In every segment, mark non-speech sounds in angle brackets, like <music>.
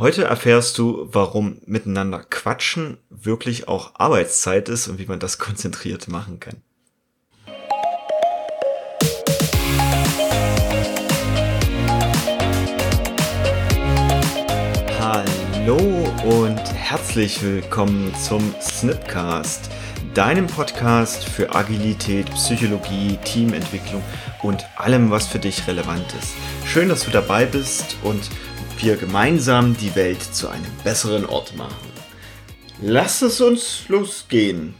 Heute erfährst du, warum miteinander quatschen wirklich auch Arbeitszeit ist und wie man das <laughs> konzentriert machen kann. Hallo und herzlich willkommen zum Snipcast, deinem Podcast für Agilität, Psychologie, Teamentwicklung und allem, was für dich relevant ist. Schön, dass du dabei bist und wir gemeinsam die Welt zu einem besseren Ort machen. Lass es uns losgehen.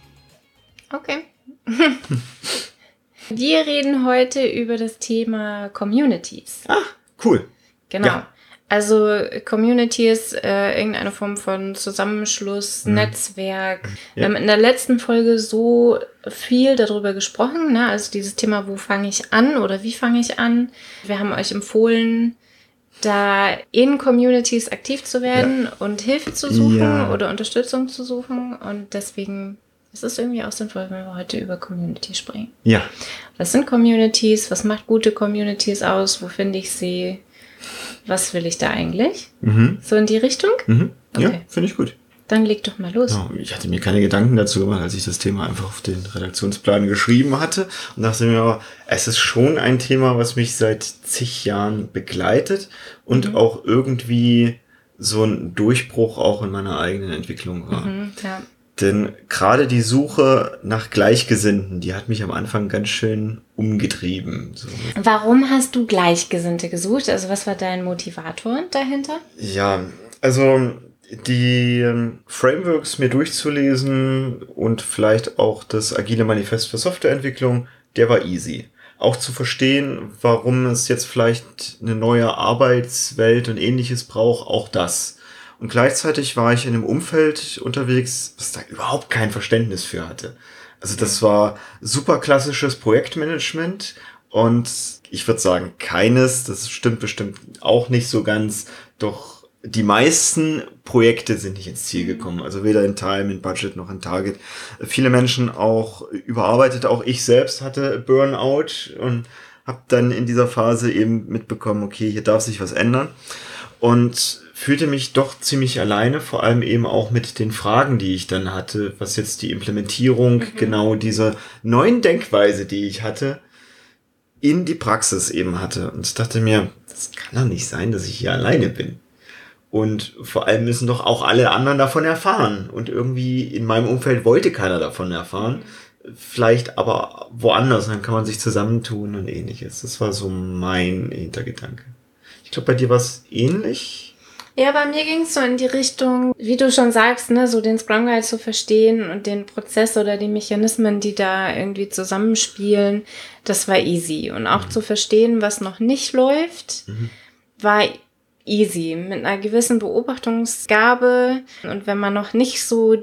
Okay. <laughs> wir reden heute über das Thema Communities. Ah, cool. Genau. Ja. Also Community ist äh, irgendeine Form von Zusammenschluss, mhm. Netzwerk. Ja. Wir haben in der letzten Folge so viel darüber gesprochen, ne? also dieses Thema, wo fange ich an oder wie fange ich an. Wir haben euch empfohlen, da in Communities aktiv zu werden ja. und Hilfe zu suchen ja. oder Unterstützung zu suchen. Und deswegen ist es irgendwie auch sinnvoll, wenn wir heute über Communities sprechen. Ja. Was sind Communities? Was macht gute Communities aus? Wo finde ich sie? Was will ich da eigentlich? Mhm. So in die Richtung? Mhm. Okay. Ja, finde ich gut. Dann leg doch mal los. Ja, ich hatte mir keine Gedanken dazu gemacht, als ich das Thema einfach auf den Redaktionsplan geschrieben hatte und dachte mir, es ist schon ein Thema, was mich seit zig Jahren begleitet und mhm. auch irgendwie so ein Durchbruch auch in meiner eigenen Entwicklung war. Mhm, ja. Denn gerade die Suche nach Gleichgesinnten, die hat mich am Anfang ganz schön umgetrieben. So. Warum hast du Gleichgesinnte gesucht? Also was war dein Motivator dahinter? Ja, also die ähm, Frameworks mir durchzulesen und vielleicht auch das agile Manifest für Softwareentwicklung, der war easy. Auch zu verstehen, warum es jetzt vielleicht eine neue Arbeitswelt und ähnliches braucht, auch das. Und gleichzeitig war ich in einem Umfeld unterwegs, was da überhaupt kein Verständnis für hatte. Also das war super klassisches Projektmanagement und ich würde sagen keines, das stimmt bestimmt auch nicht so ganz, doch die meisten Projekte sind nicht ins Ziel gekommen. Also weder in Time, in Budget noch in Target. Viele Menschen auch überarbeitet. Auch ich selbst hatte Burnout und habe dann in dieser Phase eben mitbekommen, okay, hier darf sich was ändern. Und fühlte mich doch ziemlich alleine, vor allem eben auch mit den Fragen, die ich dann hatte, was jetzt die Implementierung mhm. genau dieser neuen Denkweise, die ich hatte, in die Praxis eben hatte. Und dachte mir, das kann doch nicht sein, dass ich hier alleine bin. Und vor allem müssen doch auch alle anderen davon erfahren. Und irgendwie in meinem Umfeld wollte keiner davon erfahren. Vielleicht aber woanders, dann kann man sich zusammentun und ähnliches. Das war so mein Hintergedanke. Ich glaube, bei dir war es ähnlich. Ja, bei mir ging es so in die Richtung, wie du schon sagst, ne, so den Scrum Guide zu verstehen und den Prozess oder die Mechanismen, die da irgendwie zusammenspielen, das war easy. Und auch mhm. zu verstehen, was noch nicht läuft, mhm. war easy, mit einer gewissen Beobachtungsgabe. Und wenn man noch nicht so,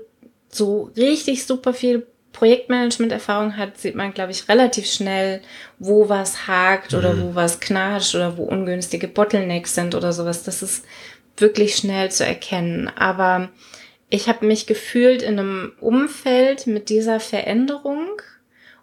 so richtig super viel Projektmanagement-Erfahrung hat, sieht man, glaube ich, relativ schnell, wo was hakt mhm. oder wo was knatscht oder wo ungünstige Bottlenecks sind oder sowas. Das ist wirklich schnell zu erkennen. Aber ich habe mich gefühlt in einem Umfeld mit dieser Veränderung,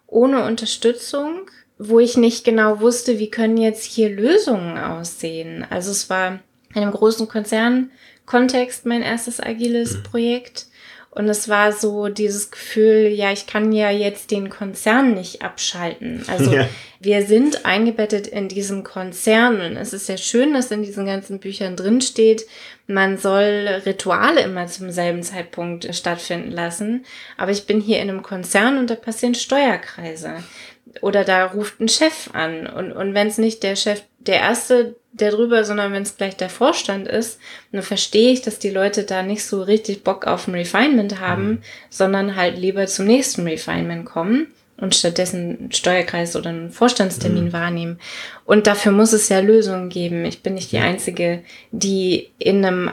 ohne Unterstützung, wo ich nicht genau wusste, wie können jetzt hier Lösungen aussehen. Also es war in einem großen Konzernkontext mein erstes agiles mhm. Projekt. Und es war so dieses Gefühl, ja, ich kann ja jetzt den Konzern nicht abschalten. Also <laughs> ja. wir sind eingebettet in diesem Konzern und es ist ja schön, dass in diesen ganzen Büchern drin steht, man soll Rituale immer zum selben Zeitpunkt stattfinden lassen. Aber ich bin hier in einem Konzern und da passieren Steuerkreise oder da ruft ein Chef an. Und, und wenn es nicht der Chef, der Erste, der drüber, sondern wenn es gleich der Vorstand ist, dann verstehe ich, dass die Leute da nicht so richtig Bock auf ein Refinement haben, mhm. sondern halt lieber zum nächsten Refinement kommen und stattdessen einen Steuerkreis oder einen Vorstandstermin mhm. wahrnehmen. Und dafür muss es ja Lösungen geben. Ich bin nicht die Einzige, die in einem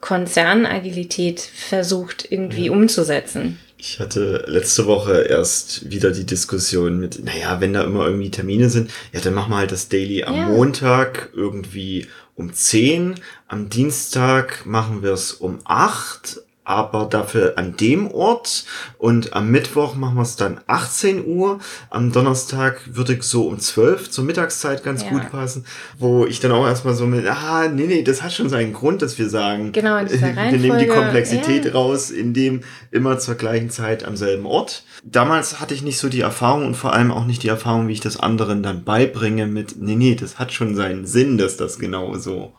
Konzern Agilität versucht irgendwie ja. umzusetzen. Ich hatte letzte Woche erst wieder die Diskussion mit, naja, wenn da immer irgendwie Termine sind, ja, dann machen wir halt das Daily am ja. Montag irgendwie um 10, am Dienstag machen wir es um 8, aber dafür an dem Ort und am Mittwoch machen wir es dann 18 Uhr. Am Donnerstag würde ich so um 12 zur Mittagszeit ganz Ja. gut passen, wo ich dann auch erstmal so mit, ah, nee, nee, das hat schon seinen Grund, dass wir sagen, Genau, in dieser <laughs> wir nehmen die Komplexität ja. raus, in dem immer zur gleichen Zeit am selben Ort. Damals hatte ich nicht so die Erfahrung und vor allem auch nicht die Erfahrung, wie ich das anderen dann beibringe mit, nee, nee, das hat schon seinen Sinn, dass das genau so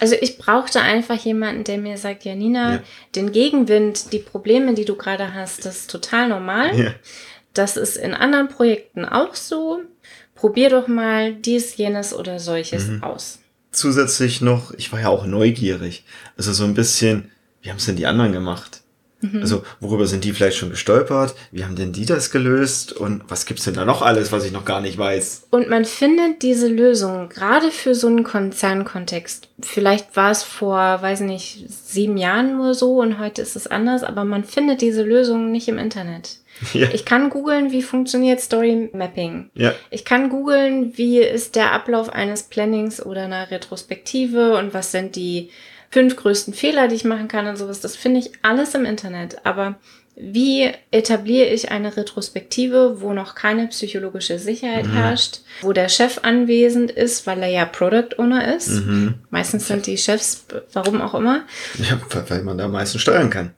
Also ich brauchte einfach jemanden, der mir sagt, ja Nina, Ja. den Gegenwind, die Probleme, die du gerade hast, das ist total normal. Ja. Das ist in anderen Projekten auch so. Probier doch mal dies, jenes oder solches Mhm. aus. zusätzlich noch, ich war ja auch neugierig. Also so ein bisschen, wie haben es denn die anderen gemacht? Mhm. Also worüber sind die vielleicht schon gestolpert? Wie haben denn die das gelöst? Und was gibt's denn da noch alles, was ich noch gar nicht weiß? Und man findet diese Lösung gerade für so einen Konzernkontext. Vielleicht war es vor, weiß nicht, sieben Jahren nur so und heute ist es anders, aber man findet diese Lösung nicht im Internet. <laughs> Ja. Ich kann googeln, wie funktioniert Story Mapping. Ja. Ich kann googeln, wie ist der Ablauf eines Plannings oder einer Retrospektive und was sind die fünf größten Fehler, die ich machen kann und sowas. Das finde ich alles im Internet. Aber wie etabliere ich eine Retrospektive, wo noch keine psychologische Sicherheit Mhm. herrscht, wo der Chef anwesend ist, weil er ja Product Owner ist? Mhm. Meistens sind die Chefs, warum auch immer, Ja, weil man da am meisten steuern kann.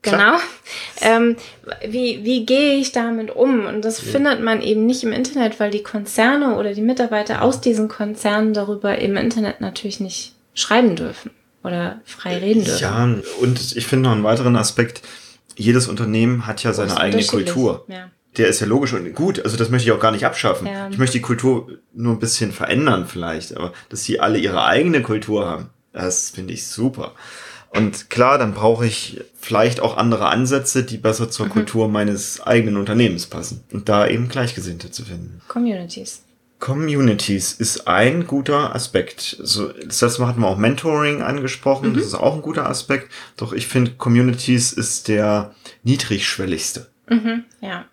Genau. Ähm, wie, wie gehe ich damit um? Und das findet man eben nicht im Internet, weil die Konzerne oder die Mitarbeiter aus diesen Konzernen darüber im Internet natürlich nicht schreiben dürfen oder frei reden dürfen. Ja, und ich finde noch einen weiteren Aspekt. Jedes Unternehmen hat ja seine eigene. Kultur. Ja. Der ist ja logisch und gut. Also das möchte ich auch gar nicht abschaffen. Ja. Ich möchte die Kultur nur ein bisschen verändern vielleicht. Aber dass sie alle ihre eigene Kultur haben, das finde ich super. Und klar, dann brauche ich vielleicht auch andere Ansätze, die besser Mhm. zur Kultur meines eigenen Unternehmens passen. Und da eben Gleichgesinnte zu finden. Communities. Communities ist ein guter Aspekt. So, das letzte Mal hatten wir auch Mentoring angesprochen. Mhm. Das ist auch ein guter Aspekt. Doch ich finde, Communities ist der niedrigschwelligste. Mhm, ja.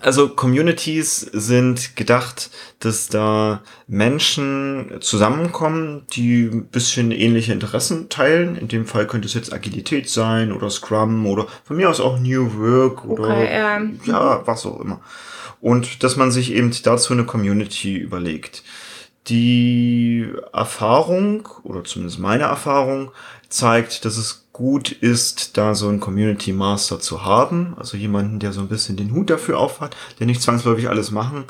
Also Communities sind gedacht, dass da Menschen zusammenkommen, die ein bisschen ähnliche Interessen teilen. In dem Fall könnte es jetzt Agilität sein oder Scrum oder von mir aus auch New Work oder OKR. ja, was auch immer. Und dass man sich eben dazu eine Community überlegt. Die Erfahrung, oder zumindest meine Erfahrung, zeigt, dass es gut ist, da so einen Community Master zu haben. Also jemanden, der so ein bisschen den Hut dafür aufhat, der nicht zwangsläufig alles machen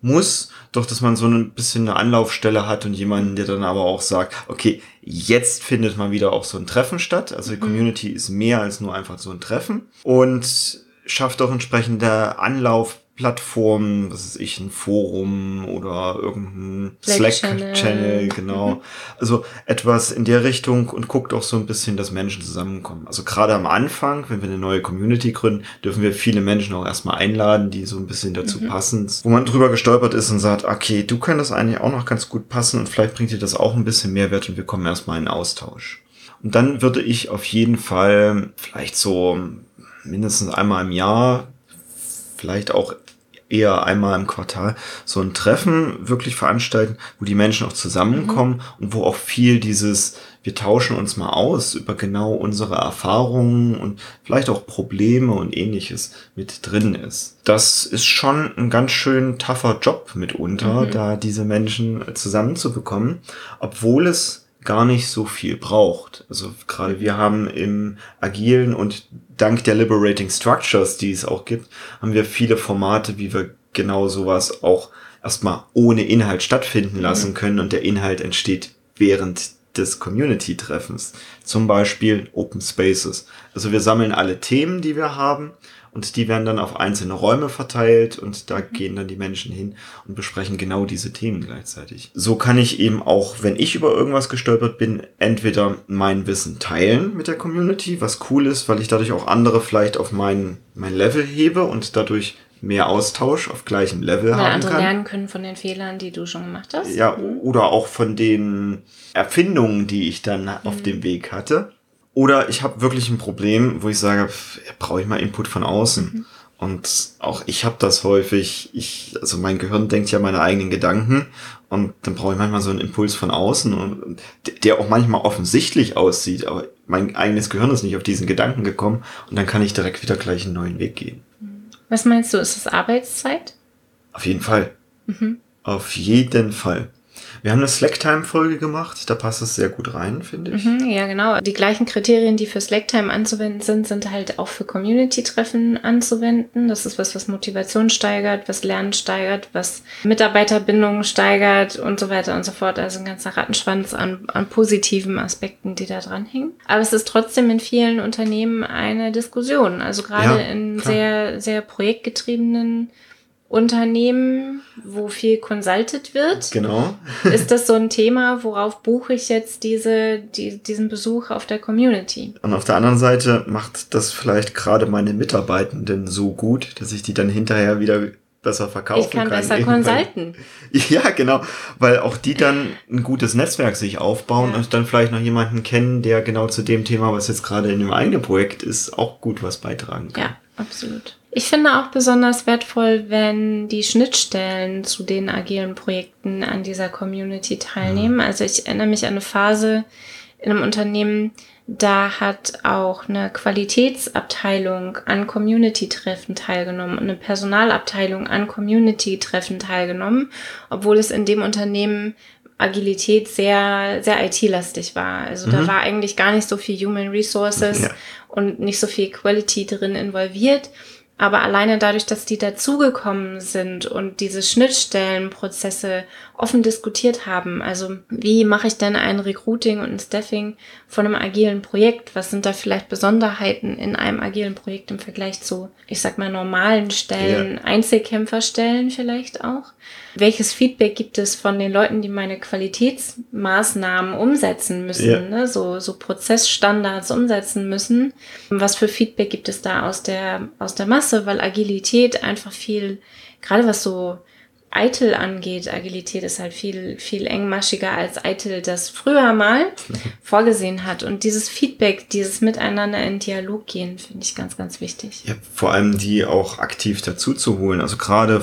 muss, doch dass man so ein bisschen eine Anlaufstelle hat und jemanden, der dann aber auch sagt, okay, jetzt findet mal wieder auch so ein Treffen statt. Also die Community ist mehr als nur einfach so ein Treffen und schafft auch entsprechende Anlaufplattformen, was ist ich, ein Forum oder irgendein Slack-Channel. <laughs> Genau. Also etwas in der Richtung und guckt auch so ein bisschen, dass Menschen zusammenkommen. Also gerade am Anfang, wenn wir eine neue Community gründen, dürfen wir viele Menschen auch erstmal einladen, die so ein bisschen dazu passen, wo man drüber gestolpert ist und sagt, okay, du könntest eigentlich auch noch ganz gut passen und vielleicht bringt dir das auch ein bisschen Mehrwert und wir kommen erstmal in Austausch. Und dann würde ich auf jeden Fall vielleicht so mindestens einmal im Jahr, vielleicht auch eher einmal im Quartal, so ein Treffen wirklich veranstalten, wo die Menschen auch zusammenkommen und wo auch viel dieses, wir tauschen uns mal aus über genau unsere Erfahrungen und vielleicht auch Probleme und ähnliches mit drin ist. Das ist schon ein ganz schön tougher Job mitunter, da diese Menschen zusammenzubekommen, obwohl es gar nicht so viel braucht. Also gerade wir haben im Agilen und dank der Liberating Structures, die es auch gibt, haben wir viele Formate, wie wir genau sowas auch erstmal ohne Inhalt stattfinden lassen können und der Inhalt entsteht während des Community-Treffens. Zum Beispiel Open Spaces. Also wir sammeln alle Themen, die wir haben und die werden dann auf einzelne Räume verteilt und da gehen dann die Menschen hin und besprechen genau diese Themen gleichzeitig. So kann ich eben auch, wenn ich über irgendwas gestolpert bin, entweder mein Wissen teilen mit der Community, was cool ist, weil ich dadurch auch andere vielleicht auf mein, mein Level hebe und dadurch mehr Austausch auf gleichem Level Weil haben andere kann. lernen können von den Fehlern, die du schon gemacht hast. Ja, oder auch von den Erfindungen, die ich dann auf dem Weg hatte. Oder ich habe wirklich ein Problem, wo ich sage, pff, brauche ich mal Input von außen. Und auch ich habe das häufig, ich, also mein Gehirn denkt ja meine eigenen Gedanken und dann brauche ich manchmal so einen Impuls von außen, und, der auch manchmal offensichtlich aussieht, aber mein eigenes Gehirn ist nicht auf diesen Gedanken gekommen und dann kann ich direkt wieder gleich einen neuen Weg gehen. Was meinst du, ist das Arbeitszeit? Auf jeden Fall. Mhm. Auf jeden Fall. Wir haben eine Slacktime-Folge gemacht, da passt es sehr gut rein, finde ich. Mhm, ja, genau. Die gleichen Kriterien, die für Slacktime anzuwenden sind, sind halt auch für Community-Treffen anzuwenden. Das ist was, was Motivation steigert, was Lernen steigert, was Mitarbeiterbindung steigert und so weiter und so fort. Also ein ganzer Rattenschwanz an, an positiven Aspekten, die da dranhängen. Aber es ist trotzdem in vielen Unternehmen eine Diskussion. Also gerade ja, in sehr, sehr projektgetriebenen Unternehmen, wo viel consulted wird. Genau. <laughs> ist das so ein Thema, worauf buche ich jetzt diese, die, diesen Besuch auf der Community? Und auf der anderen Seite macht das vielleicht gerade meine Mitarbeitenden so gut, dass ich die dann hinterher wieder besser verkaufen kann. Ich kann, besser consulten. <laughs> Ja, genau, weil auch die dann ein gutes Netzwerk sich aufbauen ja. und dann vielleicht noch jemanden kennen, der genau zu dem Thema, was jetzt gerade in dem eigenen Projekt ist, auch gut was beitragen kann. Ja, absolut. Ich finde auch besonders wertvoll, wenn die Schnittstellen zu den agilen Projekten an dieser Community teilnehmen. Also ich erinnere mich an eine Phase in einem Unternehmen, da hat auch eine Qualitätsabteilung an Community-Treffen teilgenommen und eine Personalabteilung an Community-Treffen teilgenommen, obwohl es in dem Unternehmen Agilität sehr, sehr IT-lastig war. Also mhm. da war eigentlich gar nicht so viel Human Resources ja. und nicht so viel Quality drin involviert. Aber alleine dadurch, dass die dazugekommen sind und diese Schnittstellenprozesse offen diskutiert haben, also wie mache ich denn ein Recruiting und ein Staffing von einem agilen Projekt? Was sind da vielleicht Besonderheiten in einem agilen Projekt im Vergleich zu, ich sag mal, normalen Stellen, ja. Einzelkämpferstellen vielleicht auch? welches Feedback gibt es von den Leuten, die meine Qualitätsmaßnahmen umsetzen müssen, ja. ne? so, so Prozessstandards umsetzen müssen. Was für Feedback gibt es da aus der, aus der Masse, weil Agilität einfach viel, gerade was so Eitel angeht, Agilität ist halt viel, viel engmaschiger als Eitel das früher mal <laughs> vorgesehen hat. Und dieses Feedback, dieses Miteinander in Dialog gehen, finde ich ganz, ganz wichtig. Ja, vor allem die auch aktiv dazu zu holen. Also gerade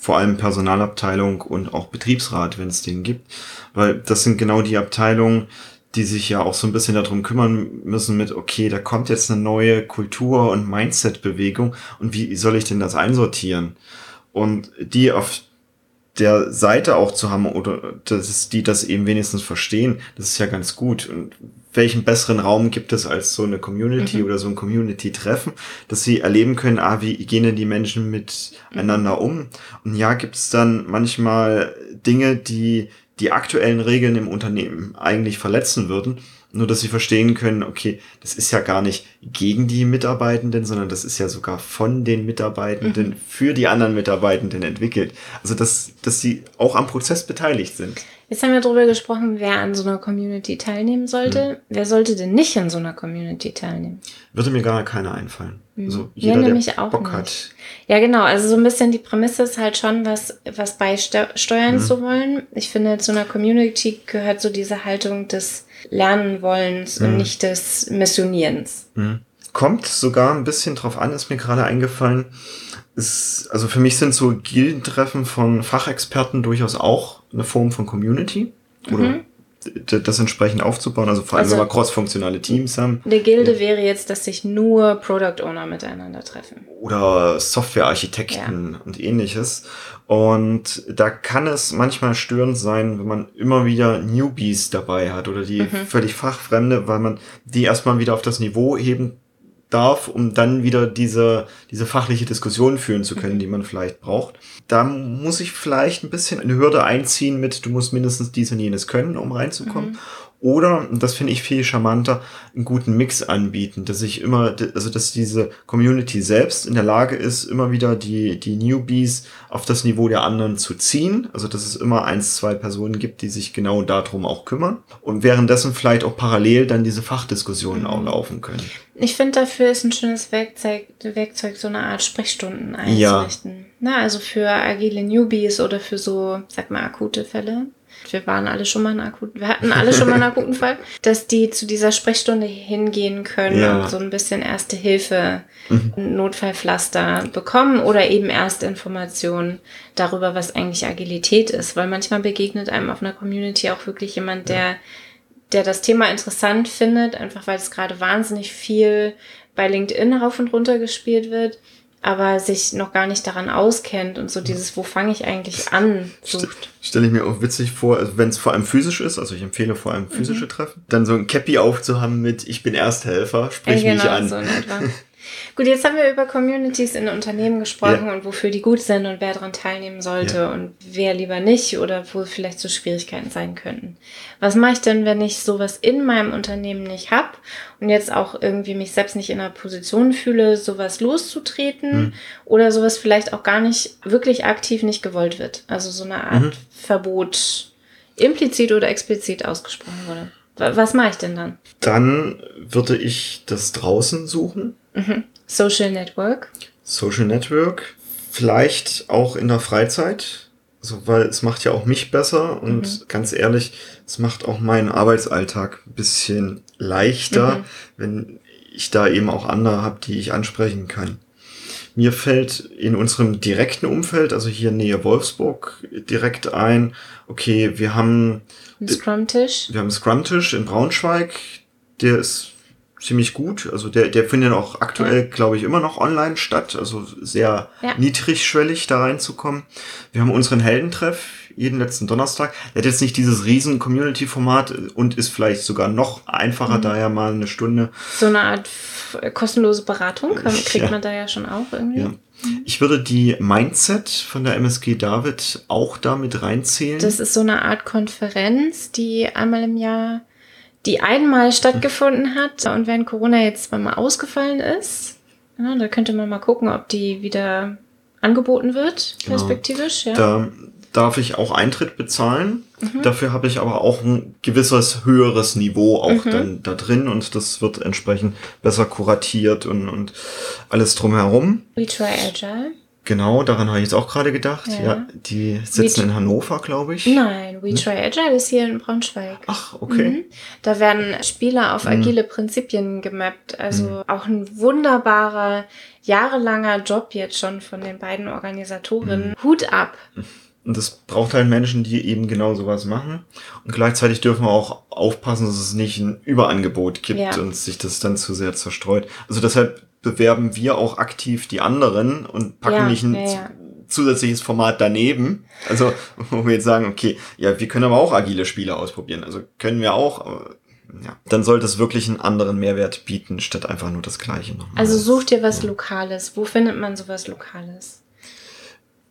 vor allem Personalabteilung und auch Betriebsrat, wenn es den gibt. Weil das sind genau die Abteilungen, die sich ja auch so ein bisschen darum kümmern müssen mit, okay, da kommt jetzt eine neue Kultur- und Mindset-Bewegung und wie soll ich denn das einsortieren? Und die auf der Seite auch zu haben oder dass die das eben wenigstens verstehen, das ist ja ganz gut. Und welchen besseren Raum gibt es als so eine Community mhm. oder so ein Community-Treffen, dass sie erleben können, ah, wie gehen denn die Menschen miteinander mhm. um? Und ja, gibt es dann manchmal Dinge, die die aktuellen Regeln im Unternehmen eigentlich verletzen würden. Nur, dass sie verstehen können, okay, das ist ja gar nicht gegen die Mitarbeitenden, sondern das ist ja sogar von den Mitarbeitenden mhm. für die anderen Mitarbeitenden entwickelt. Also, dass, dass sie auch am Prozess beteiligt sind. Jetzt haben wir darüber gesprochen, wer an so einer Community teilnehmen sollte. Hm. Wer sollte denn nicht an so einer Community teilnehmen? Würde mir gar keiner einfallen. Hm. Also jeder, ja, nämlich auch Bock nicht. hat. Ja, genau. Also so ein bisschen die Prämisse ist halt schon, was, was beisteuern hm. zu wollen. Ich finde, zu einer Community gehört so diese Haltung des Lernenwollens und hm. nicht des Missionierens. Hm. Kommt sogar ein bisschen drauf an, ist mir gerade eingefallen ist, also für mich sind so Gildentreffen von Fachexperten durchaus auch eine Form von Community. Oder mhm. das entsprechend aufzubauen, also vor allem, also, wenn wir crossfunktionale Teams haben. Eine Gilde ja. wäre jetzt, dass sich nur Product Owner miteinander treffen. Oder Softwarearchitekten ja. und ähnliches. Und da kann es manchmal störend sein, wenn man immer wieder Newbies dabei hat oder die mhm. völlig fachfremde, weil man die erstmal wieder auf das Niveau heben darf, um dann wieder diese, diese fachliche Diskussion führen zu können, mhm. die man vielleicht braucht. Da muss ich vielleicht ein bisschen eine Hürde einziehen mit, du musst mindestens dies und jenes können, um reinzukommen. Mhm. Oder, das finde ich viel charmanter, einen guten Mix anbieten, dass ich immer, also dass diese Community selbst in der Lage ist, immer wieder die, die Newbies auf das Niveau der anderen zu ziehen. Also dass es immer eins, zwei Personen gibt, die sich genau darum auch kümmern. Und währenddessen vielleicht auch parallel dann diese Fachdiskussionen mhm. auch laufen können. Ich finde, dafür ist ein schönes Werkzeug, Werkzeug so eine Art Sprechstunden einzurichten. Ja. Na, also für agile Newbies oder für so, sag mal, akute Fälle. Wir waren alle schon mal einen akuten, wir hatten alle schon mal einen akuten Fall, <laughs> dass die zu dieser Sprechstunde hingehen können Ja. und so ein bisschen erste Hilfe, Notfallpflaster bekommen oder eben erste Informationen darüber, was eigentlich Agilität ist, weil manchmal begegnet einem auf einer Community auch wirklich jemand, der der das Thema interessant findet, einfach weil es gerade wahnsinnig viel bei LinkedIn rauf und runter gespielt wird, aber sich noch gar nicht daran auskennt und so dieses, wo fange ich eigentlich an, sucht. Stelle ich mir auch witzig vor, also wenn es vor allem physisch ist, also ich empfehle vor allem physische Treffen, dann so ein Cappy aufzuhaben mit Ich bin Ersthelfer, sprich Ja, mich an. so. <laughs> Gut, jetzt haben wir über Communities in Unternehmen gesprochen Ja. und wofür die gut sind und wer daran teilnehmen sollte Ja. und wer lieber nicht oder wo vielleicht so Schwierigkeiten sein könnten. Was mache ich denn, wenn ich sowas in meinem Unternehmen nicht habe und jetzt auch irgendwie mich selbst nicht in einer Position fühle, sowas loszutreten Hm. oder sowas vielleicht auch gar nicht wirklich aktiv nicht gewollt wird? Also so eine Art Mhm. Verbot implizit oder explizit ausgesprochen wurde. Wa- Was mache ich denn dann? Dann würde ich das draußen suchen, Social Network. Social Network, vielleicht auch in der Freizeit, so, weil es macht ja auch mich besser und ganz ehrlich, es macht auch meinen Arbeitsalltag ein bisschen leichter, Mhm. wenn ich da eben auch andere habe, die ich ansprechen kann. Mir fällt in unserem direkten Umfeld, also hier Nähe Wolfsburg, direkt ein, okay, wir haben, Ein Scrum-Tisch. wir haben einen Scrum-Tisch in Braunschweig, der ist ziemlich gut. Also der, der findet auch aktuell, glaube ich, immer noch online statt. Also sehr Ja. niedrigschwellig da reinzukommen. Wir haben unseren Heldentreff jeden letzten Donnerstag. Der hat jetzt nicht dieses riesen Community-Format und ist vielleicht sogar noch einfacher, Mhm. da ja mal eine Stunde. So eine Art f- kostenlose Beratung kann, <laughs> kriegt Ja. man da ja schon auch irgendwie. Ja. Ich würde die Mindset von der MSG David auch damit reinzählen. Das ist so eine Art Konferenz, die einmal im Jahr, die einmal stattgefunden hat und während Corona jetzt zweimal ausgefallen ist. Ja, da könnte man mal gucken, ob die wieder angeboten wird, Genau. perspektivisch. Ja. Da darf ich auch Eintritt bezahlen. Mhm. Dafür habe ich aber auch ein gewisses höheres Niveau auch Mhm. dann da drin und das wird entsprechend besser kuratiert und, und alles drumherum. We try Agile. Genau, daran habe ich jetzt auch gerade gedacht. Ja. Ja, die sitzen We- in Hannover, glaube ich. Nein, We try Agile ist hier in Braunschweig. Ach, okay. Mhm. Da werden Spieler auf agile Prinzipien gemappt. Also auch ein wunderbarer, jahrelanger Job jetzt schon von den beiden Organisatorinnen. Hut ab. Und das braucht halt Menschen, die eben genau sowas machen. Und gleichzeitig dürfen wir auch aufpassen, dass es nicht ein Überangebot gibt Ja. und sich das dann zu sehr zerstreut. Also deshalb bewerben wir auch aktiv die anderen und packen Ja, nicht ein ja, zusätzliches Format daneben. Also, wo wir jetzt sagen, okay, ja, wir können aber auch agile Spiele ausprobieren. Also können wir auch, aber ja. Dann sollte es wirklich einen anderen Mehrwert bieten, statt einfach nur das Gleiche nochmal. Also such dir was Lokales. Wo findet man sowas Lokales?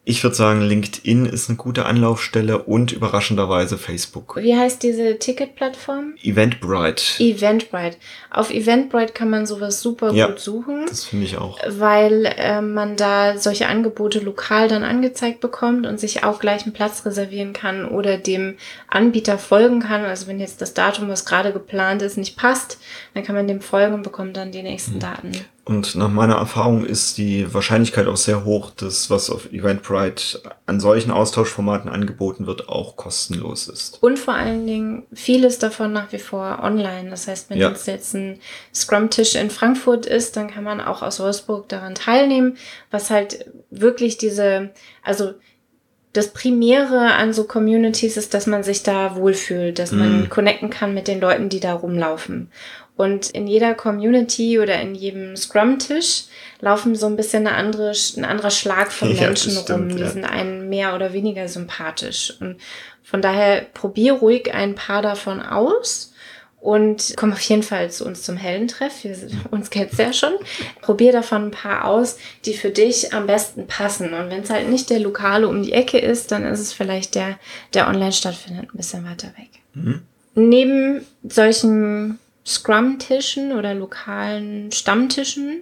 Ich würde sagen, LinkedIn ist eine gute Anlaufstelle und überraschenderweise Facebook. Wie heißt diese Ticketplattform? Eventbrite. Eventbrite. Auf Eventbrite kann man sowas super Ja. gut suchen. Das finde ich auch. weil äh, man da solche Angebote lokal dann angezeigt bekommt und sich auch gleich einen Platz reservieren kann oder dem Anbieter folgen kann. Also wenn jetzt das Datum, was gerade geplant ist, nicht passt, dann kann man dem folgen und bekommt dann die nächsten Mhm. Daten. Und nach meiner Erfahrung ist die Wahrscheinlichkeit auch sehr hoch, dass was auf Eventbrite an solchen Austauschformaten angeboten wird, auch kostenlos ist. Und vor allen Dingen vieles davon nach wie vor online. Das heißt, wenn Ja. jetzt jetzt ein Scrum-Tisch in Frankfurt ist, dann kann man auch aus Wolfsburg daran teilnehmen, was halt wirklich diese, also das Primäre an so Communities ist, dass man sich da wohlfühlt, dass man Mhm. connecten kann mit den Leuten, die da rumlaufen. Und in jeder Community oder in jedem Scrum-Tisch laufen so ein bisschen eine andere, ein anderer Schlag von <laughs> Ja, Menschen das stimmt, rum. Die ja. sind einen mehr oder weniger sympathisch. Und von daher probier ruhig ein paar davon aus und komm auf jeden Fall zu uns zum Heldentreff. Wir, <laughs> uns kennst du ja schon. Probier davon ein paar aus, die für dich am besten passen. Und wenn es halt nicht der Lokale um die Ecke ist, dann ist es vielleicht der, der online stattfindet, ein bisschen weiter weg. Mhm. Neben solchen Scrum-Tischen oder lokalen Stammtischen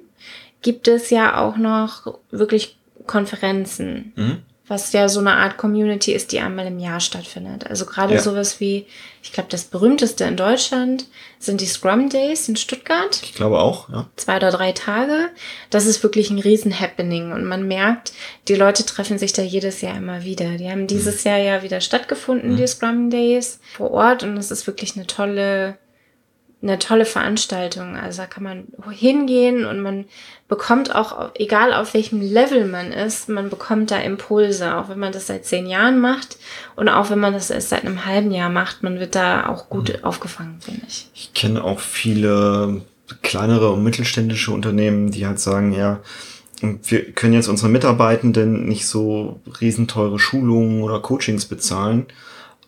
gibt es ja auch noch wirklich Konferenzen. Mhm. was ja so eine Art Community ist, die einmal im Jahr stattfindet. Also gerade Ja. sowas wie, ich glaube, das berühmteste in Deutschland sind die Scrum Days in Stuttgart. Ich glaube auch, ja. Zwei oder drei Tage. Das ist wirklich ein Riesen-Happening und man merkt, die Leute treffen sich da jedes Jahr immer wieder. Die haben dieses Jahr ja wieder stattgefunden, die Scrum Days vor Ort und es ist wirklich eine tolle, eine tolle Veranstaltung. Also da kann man hingehen und man bekommt auch, egal auf welchem Level man ist, man bekommt da Impulse, auch wenn man das seit zehn Jahren macht und auch wenn man das erst seit einem halben Jahr macht, man wird da auch gut aufgefangen, finde ich. Ich kenne auch viele kleinere und mittelständische Unternehmen, die halt sagen, ja, wir können jetzt unsere Mitarbeitenden nicht so riesenteure Schulungen oder Coachings bezahlen,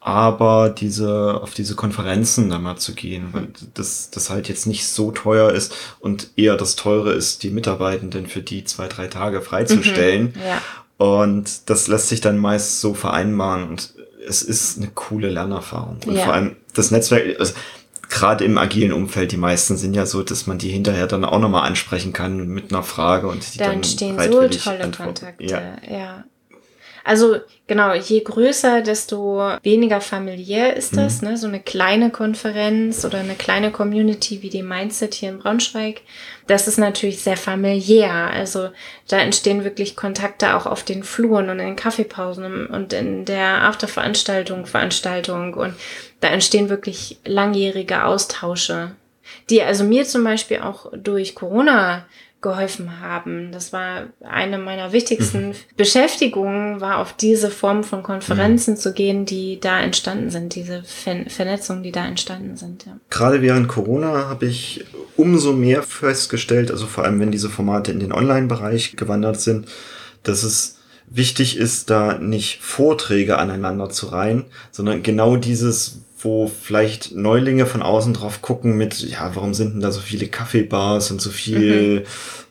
aber diese, auf diese Konferenzen da mal zu gehen, weil das, das halt jetzt nicht so teuer ist und eher das teure ist, die Mitarbeitenden für die zwei, drei Tage freizustellen. Ja. Und das lässt sich dann meist so vereinbaren und es ist eine coole Lernerfahrung. Und Ja. vor allem das Netzwerk, also gerade im agilen Umfeld, die meisten sind ja so, dass man die hinterher dann auch nochmal ansprechen kann mit einer Frage und die Da dann entstehen so tolle antworten. Kontakte. Ja. Ja. Also genau, je größer, desto weniger familiär ist das. Mhm. Ne? So eine kleine Konferenz oder eine kleine Community wie die Mindset hier in Braunschweig, das ist natürlich sehr familiär. Also da entstehen wirklich Kontakte auch auf den Fluren und in den Kaffeepausen und in der Afterveranstaltung, Veranstaltung und da entstehen wirklich langjährige Austausche die also mir zum Beispiel auch durch Corona geholfen haben. Das war eine meiner wichtigsten Beschäftigungen, war auf diese Form von Konferenzen zu gehen, die da entstanden sind, diese Ver Vernetzungen, die da entstanden sind. Ja. Gerade während Corona habe ich umso mehr festgestellt, also vor allem wenn diese Formate in den Online-Bereich gewandert sind, dass es wichtig ist, da nicht Vorträge aneinander zu reihen, sondern genau dieses, wo vielleicht Neulinge von außen drauf gucken mit, ja, warum sind denn da so viele Kaffeebars und so viel,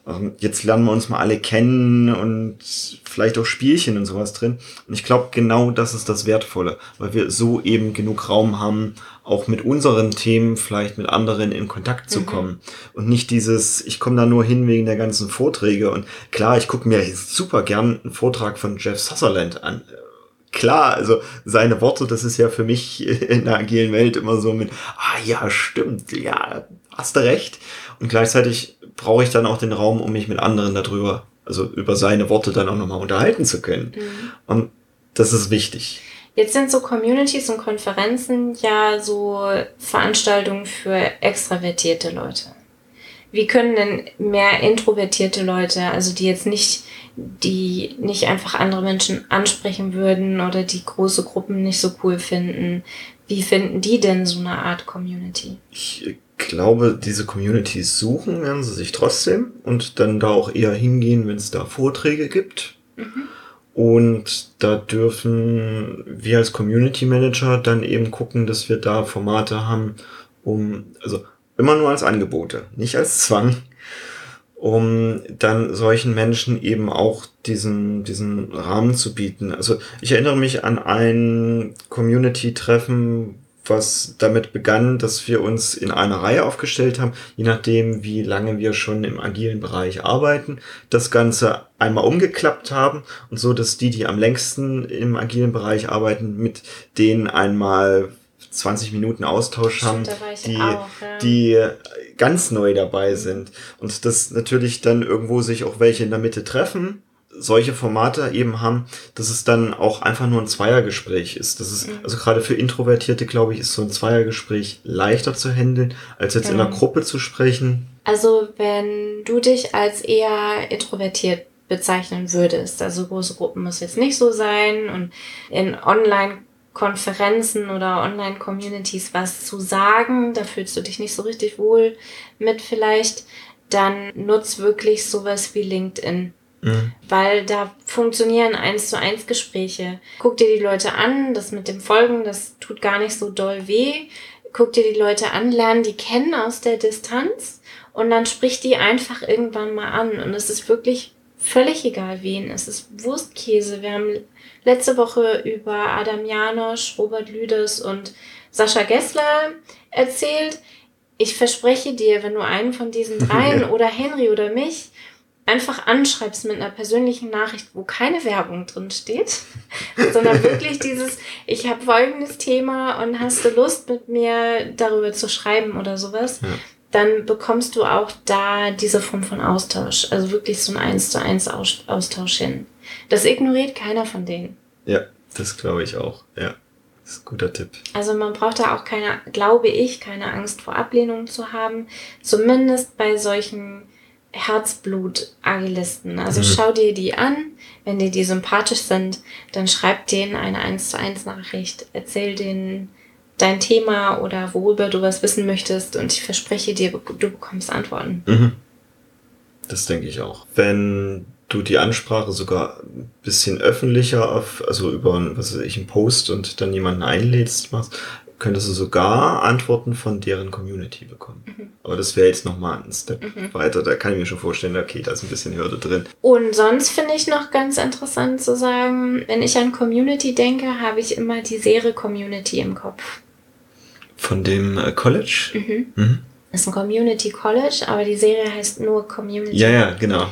ähm, jetzt lernen wir uns mal alle kennen und vielleicht auch Spielchen und sowas drin. Und ich glaube, genau das ist das Wertvolle, weil wir so eben genug Raum haben, auch mit unseren Themen vielleicht mit anderen in Kontakt zu kommen. Und nicht dieses, ich komme da nur hin wegen der ganzen Vorträge. Und klar, ich gucke mir super gern einen Vortrag von Jeff Sutherland an. Klar, also seine Worte, das ist ja für mich <laughs> in der agilen Welt immer so mit, ah ja, stimmt, ja, hast du recht. Und gleichzeitig brauche ich dann auch den Raum, um mich mit anderen darüber, also über seine Worte dann auch nochmal unterhalten zu können. Und das ist wichtig. Jetzt sind so Communities und Konferenzen ja so Veranstaltungen für extravertierte Leute. Wie können denn mehr introvertierte Leute, also die jetzt nicht, die nicht einfach andere Menschen ansprechen würden oder die große Gruppen nicht so cool finden, wie finden die denn so eine Art Community? Ich glaube, diese Communities suchen werden sie sich trotzdem und dann da auch eher hingehen, wenn es da Vorträge gibt. Und da dürfen wir als Community Manager dann eben gucken, dass wir da Formate haben, um, also immer nur als Angebote, nicht als Zwang, um dann solchen Menschen eben auch diesen, diesen Rahmen zu bieten. Also ich erinnere mich an ein Community-Treffen, was damit begann, dass wir uns in einer Reihe aufgestellt haben, je nachdem, wie lange wir schon im agilen Bereich arbeiten, das Ganze einmal umgeklappt haben und so, dass die, die am längsten im agilen Bereich arbeiten, mit denen einmal 20 Minuten Austausch haben, war ich die, auch, ja. die ganz neu dabei sind. Und dass natürlich dann irgendwo sich auch welche in der Mitte treffen, solche Formate eben haben, dass es dann auch einfach nur ein Zweiergespräch ist. Das ist, also gerade für Introvertierte, glaube ich, ist so ein Zweiergespräch leichter zu handeln, als jetzt in einer Gruppe zu sprechen. Also wenn du dich als eher introvertiert bezeichnen würdest, also große Gruppen muss jetzt nicht so sein und in Online-Konferenzen oder Online-Communities was zu sagen, da fühlst du dich nicht so richtig wohl mit vielleicht, dann nutz wirklich sowas wie LinkedIn. Weil da funktionieren eins zu eins Gespräche. Guck dir die Leute an, das mit dem Folgen, das tut gar nicht so doll weh. Guck dir die Leute an, lern die kennen aus der Distanz und dann sprich die einfach irgendwann mal an. Und es ist wirklich völlig egal wen. Es ist Wurstkäse. Wir haben letzte Woche über Adam Janosch, Robert Lüders und Sascha Gessler erzählt. Ich verspreche dir, wenn du einen von diesen <laughs> dreien oder Henry oder mich einfach anschreibst mit einer persönlichen Nachricht, wo keine Werbung drin steht, <laughs> sondern wirklich dieses, ich habe folgendes Thema und hast du Lust mit mir darüber zu schreiben oder sowas, ja. dann bekommst du auch da diese Form von Austausch, also wirklich so ein eins zu eins Austausch hin. Das ignoriert keiner von denen. Ja, das glaube ich auch, ja. Das ist ein guter Tipp. Also man braucht da auch keine, glaube ich, keine Angst vor Ablehnung zu haben. Zumindest bei solchen Herzblut-Agilisten. Also mhm. schau dir die an. Wenn dir die sympathisch sind, dann schreib denen eine 1 zu 1 Nachricht. Erzähl denen dein Thema oder worüber du was wissen möchtest und ich verspreche dir, du bekommst Antworten. Mhm. Das denke ich auch. Wenn du die Ansprache sogar ein bisschen öffentlicher auf, also über was weiß ich, einen Post und dann jemanden einlädst, machst, könntest du sogar Antworten von deren Community bekommen. Mhm. Aber das wäre jetzt nochmal ein Step mhm. weiter. Da kann ich mir schon vorstellen, okay, da ist ein bisschen Hürde drin. Und sonst finde ich noch ganz interessant zu sagen, wenn ich an Community denke, habe ich immer die Serie Community im Kopf. Von dem äh, College? Mhm. mhm. Das ist ein Community College, aber die Serie heißt nur Community. Ja, ja, genau.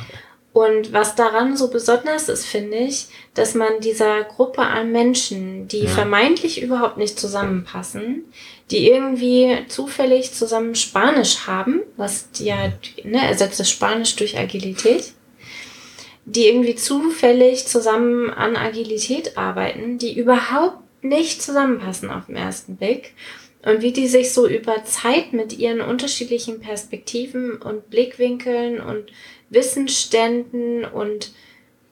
Und was daran so besonders ist, finde ich, dass man dieser Gruppe an Menschen, die ja. vermeintlich überhaupt nicht zusammenpassen, die irgendwie zufällig zusammen Spanisch haben, was ja ne, ersetzt das Spanisch durch Agilität, die irgendwie zufällig zusammen an Agilität arbeiten, die überhaupt nicht zusammenpassen auf den ersten Blick und wie die sich so über Zeit mit ihren unterschiedlichen Perspektiven und Blickwinkeln und Wissensständen und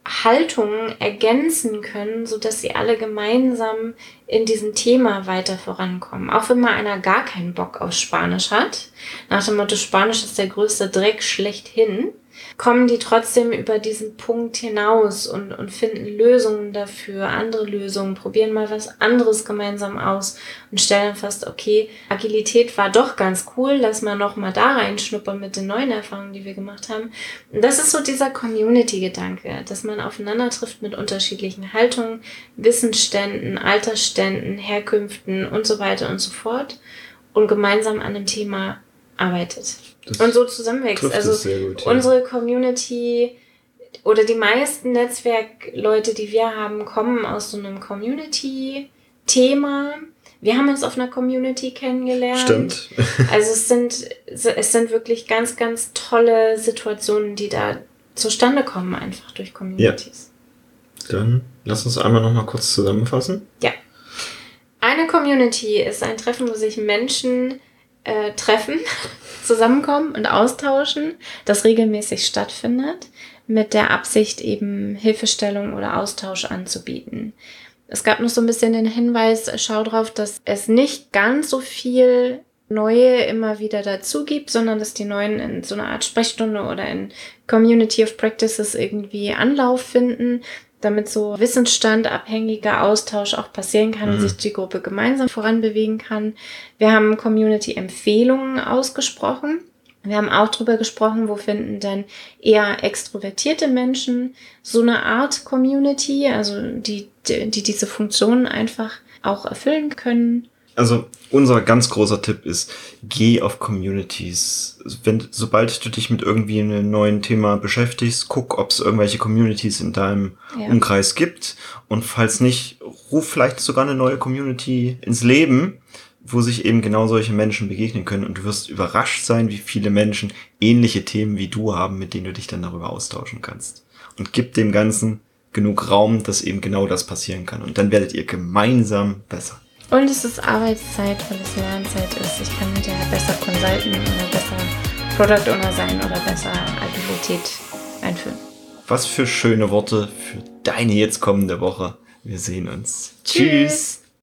Haltungen ergänzen können, so dass sie alle gemeinsam in diesem Thema weiter vorankommen. Auch wenn mal einer gar keinen Bock auf Spanisch hat, nach dem Motto Spanisch ist der größte Dreck schlechthin, kommen die trotzdem über diesen Punkt hinaus und, und finden Lösungen dafür, andere Lösungen, probieren mal was anderes gemeinsam aus und stellen fest, okay, Agilität war doch ganz cool, lass mal noch mal da reinschnuppern mit den neuen Erfahrungen, die wir gemacht haben. Und das ist so dieser Community-Gedanke, dass man aufeinander trifft mit unterschiedlichen Haltungen, Wissensständen, Altersständen, Herkünften und so weiter und so fort und gemeinsam an einem Thema arbeitet. Das und so zusammenwächst. Also gut, ja. unsere Community oder die meisten Netzwerkleute, die wir haben, kommen aus so einem Community-Thema. Wir haben uns auf einer Community kennengelernt. Stimmt. <laughs> also es sind, es sind wirklich ganz, ganz tolle Situationen, die da zustande kommen, einfach durch Communities. Ja. Dann lass uns einmal noch mal kurz zusammenfassen. Ja. Eine Community ist ein Treffen, wo sich Menschen äh, treffen, <laughs> zusammenkommen und austauschen, das regelmäßig stattfindet, mit der Absicht eben Hilfestellung oder Austausch anzubieten. Es gab noch so ein bisschen den Hinweis, schau drauf, dass es nicht ganz so viel neue immer wieder dazu gibt, sondern dass die neuen in so einer Art Sprechstunde oder in Community of Practices irgendwie Anlauf finden damit so wissensstandabhängiger Austausch auch passieren kann mhm. und sich die Gruppe gemeinsam voranbewegen kann. Wir haben Community-Empfehlungen ausgesprochen. Wir haben auch darüber gesprochen, wo finden denn eher extrovertierte Menschen so eine Art Community, also die, die, die diese Funktionen einfach auch erfüllen können. Also unser ganz großer Tipp ist, geh auf Communities. Wenn, sobald du dich mit irgendwie einem neuen Thema beschäftigst, guck, ob es irgendwelche Communities in deinem ja. Umkreis gibt. Und falls nicht, ruf vielleicht sogar eine neue Community ins Leben, wo sich eben genau solche Menschen begegnen können. Und du wirst überrascht sein, wie viele Menschen ähnliche Themen wie du haben, mit denen du dich dann darüber austauschen kannst. Und gib dem Ganzen genug Raum, dass eben genau das passieren kann. Und dann werdet ihr gemeinsam besser. Und es ist Arbeitszeit, weil es Lernzeit ist. Ich kann hinterher besser Consulten oder besser Product Owner sein oder besser Agilität einführen. Was für schöne Worte für deine jetzt kommende Woche. Wir sehen uns. Tschüss. Tschüss.